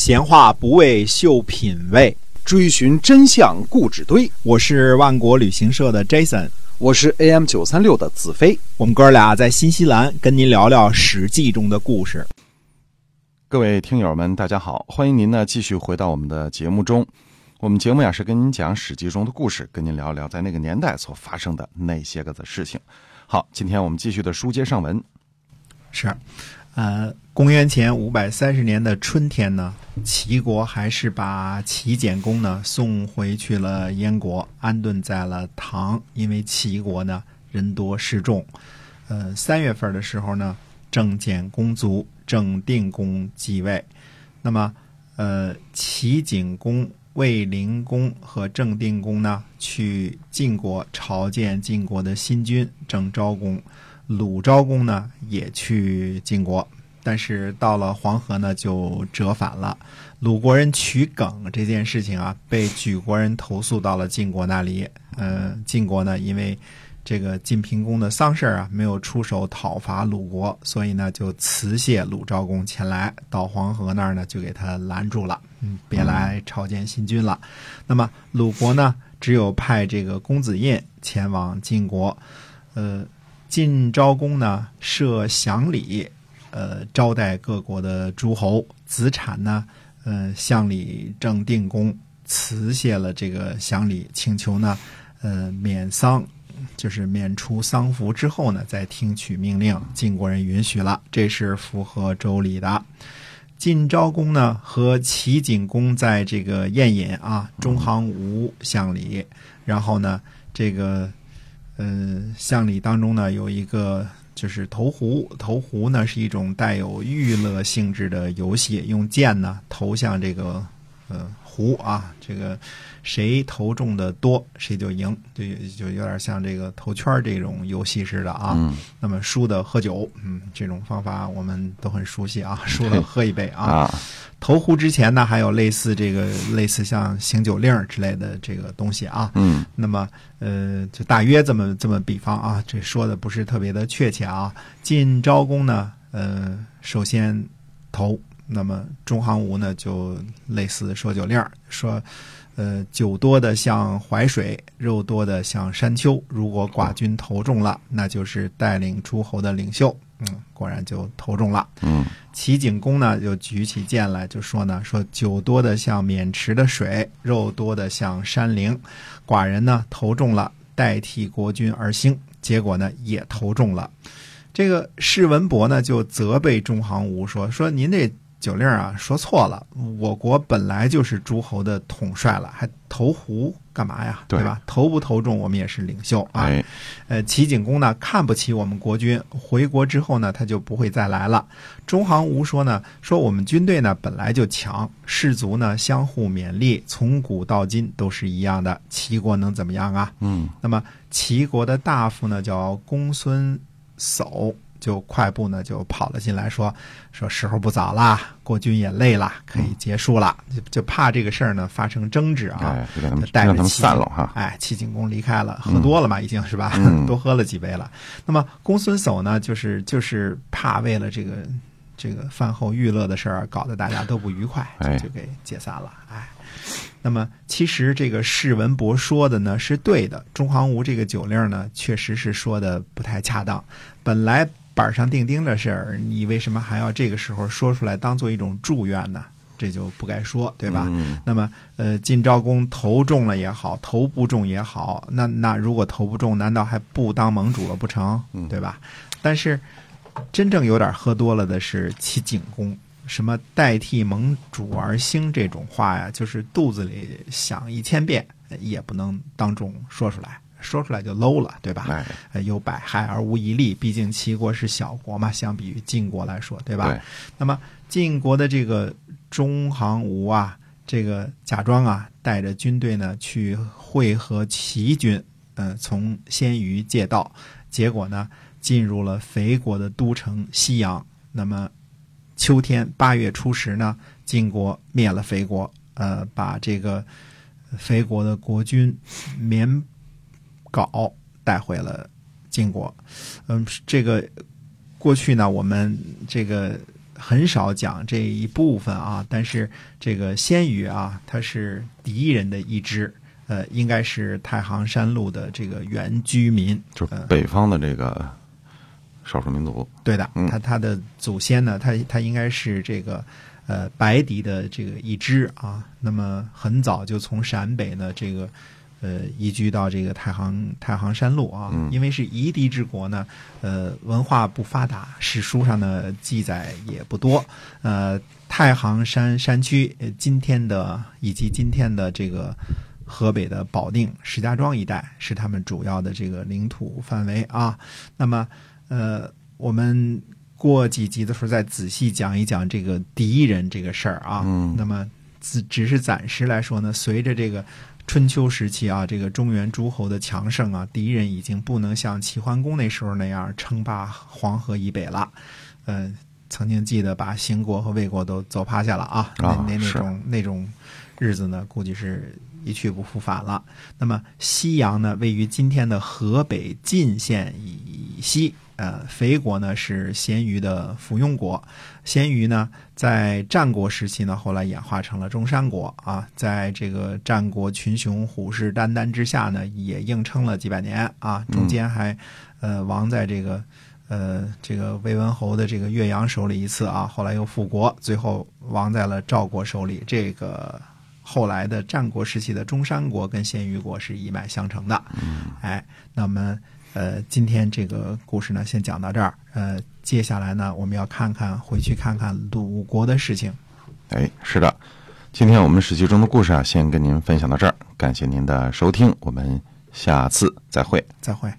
闲话不为秀品味，追寻真相故纸堆。我是万国旅行社的 Jason，我是 AM 九三六的子飞。我们哥俩在新西兰跟您聊聊《史记》中的故事。各位听友们，大家好，欢迎您呢继续回到我们的节目中。我们节目呀是跟您讲《史记》中的故事，跟您聊聊在那个年代所发生的那些个的事情。好，今天我们继续的书接上文。是，呃，公元前五百三十年的春天呢，齐国还是把齐简公呢送回去了燕国，安顿在了唐。因为齐国呢人多势众，呃，三月份的时候呢，郑简公卒，郑定公继位。那么，呃，齐景公、卫灵公和郑定公呢，去晋国朝见晋国的新君郑昭公。鲁昭公呢也去晋国，但是到了黄河呢就折返了。鲁国人取耿这件事情啊，被举国人投诉到了晋国那里。嗯，晋国呢因为这个晋平公的丧事啊，没有出手讨伐鲁国，所以呢就辞谢鲁昭公前来到黄河那儿呢，就给他拦住了，嗯，别来朝见新君了。那么鲁国呢，只有派这个公子印前往晋国，呃。晋昭公呢设祥礼，呃招待各国的诸侯。子产呢，呃向礼郑定公辞谢了这个祥礼，请求呢，呃免丧，就是免除丧服之后呢，再听取命令。晋国人允许了，这是符合周礼的。晋昭公呢和齐景公在这个宴饮啊，中行无向礼，然后呢这个。呃，相礼当中呢有一个就是投壶，投壶呢是一种带有娱乐性质的游戏，用剑呢投向这个呃壶啊，这个谁投中的多谁就赢，就就有点像这个投圈这种游戏似的啊。那么输的喝酒，嗯，这种方法我们都很熟悉啊，输了喝一杯啊。投壶之前呢，还有类似这个类似像行酒令之类的这个东西啊。嗯。那么，呃，就大约这么这么比方啊，这说的不是特别的确切啊。晋昭公呢，呃，首先投，那么中行无呢，就类似说酒令说，呃，酒多的像淮水，肉多的像山丘。如果寡君投中了，那就是带领诸侯的领袖。嗯，果然就投中了。嗯，齐景公呢就举起剑来，就说呢：“说酒多的像渑池的水，肉多的像山陵。寡人呢投中了，代替国君而兴。结果呢也投中了。这个释文伯呢就责备中行无说：说您这。”酒令啊，说错了。我国本来就是诸侯的统帅了，还投壶干嘛呀？对吧？投不投中，我们也是领袖啊。呃，齐景公呢，看不起我们国君，回国之后呢，他就不会再来了。中行无说呢，说我们军队呢本来就强，士卒呢相互勉励，从古到今都是一样的。齐国能怎么样啊？嗯。那么齐国的大夫呢，叫公孙叟。就快步呢，就跑了进来，说说时候不早啦，国君也累了，可以结束了。就就怕这个事儿呢发生争执啊，就带着齐散了哈。哎，齐景公离开了，喝多了嘛，已经是吧？多喝了几杯了。那么公孙叟呢，就是就是怕为了这个这个饭后娱乐的事儿，搞得大家都不愉快，就给解散了。哎。那么，其实这个释文博说的呢是对的，中行无这个酒令呢，确实是说的不太恰当。本来板上钉钉的事儿，你为什么还要这个时候说出来，当做一种祝愿呢？这就不该说，对吧？那么，呃，晋昭公投中了也好，投不中也好，那那如果投不中，难道还不当盟主了不成？对吧？但是，真正有点喝多了的是齐景公。什么代替盟主而兴这种话呀，就是肚子里想一千遍也不能当众说出来，说出来就 low 了，对吧？有百害而无一利，毕竟齐国是小国嘛，相比于晋国来说，对吧？那么晋国的这个中行吴啊，这个假装啊，带着军队呢去会合齐军，嗯，从鲜于借道，结果呢进入了肥国的都城西阳，那么。秋天八月初十呢，晋国灭了肥国，呃，把这个肥国的国君绵镐带回了晋国。嗯，这个过去呢，我们这个很少讲这一部分啊。但是这个鲜鱼啊，它是敌人的一支，呃，应该是太行山路的这个原居民，就是北方的这个少数民族。对的，嗯他他的祖先呢，他他应该是这个呃白狄的这个一支啊。那么很早就从陕北呢这个呃移居到这个太行太行山路啊，嗯因为是夷狄之国呢，呃文化不发达，史书上的记载也不多。呃，太行山山区，呃今天的以及今天的这个河北的保定、石家庄一带是他们主要的这个领土范围啊。那么，呃，我们过几集的时候再仔细讲一讲这个敌人这个事儿啊。嗯那么只只是暂时来说呢，随着这个春秋时期啊，这个中原诸侯的强盛啊，敌人已经不能像齐桓公那时候那样称霸黄河以北了。呃，曾经记得把邢国和魏国都揍趴下了啊，那那那种那种日子呢，估计是一去不复返了。那么西阳呢，位于今天的河北晋县以西。呃，肥国呢是鲜鱼的附庸国，鲜鱼呢在战国时期呢，后来演化成了中山国啊，在这个战国群雄虎视眈眈之下呢，也硬撑了几百年啊，中间还呃亡在这个呃这个魏文侯的这个岳阳手里一次啊，后来又复国，最后亡在了赵国手里。这个后来的战国时期的中山国跟鲜鱼国是一脉相承的。哎，那么呃，今天这个故事呢，先讲到这儿。呃，接下来呢，我们要看看回去看看鲁国的事情。哎，是的，今天我们史记中的故事啊，先跟您分享到这儿，感谢您的收听，我们下次再会。再会。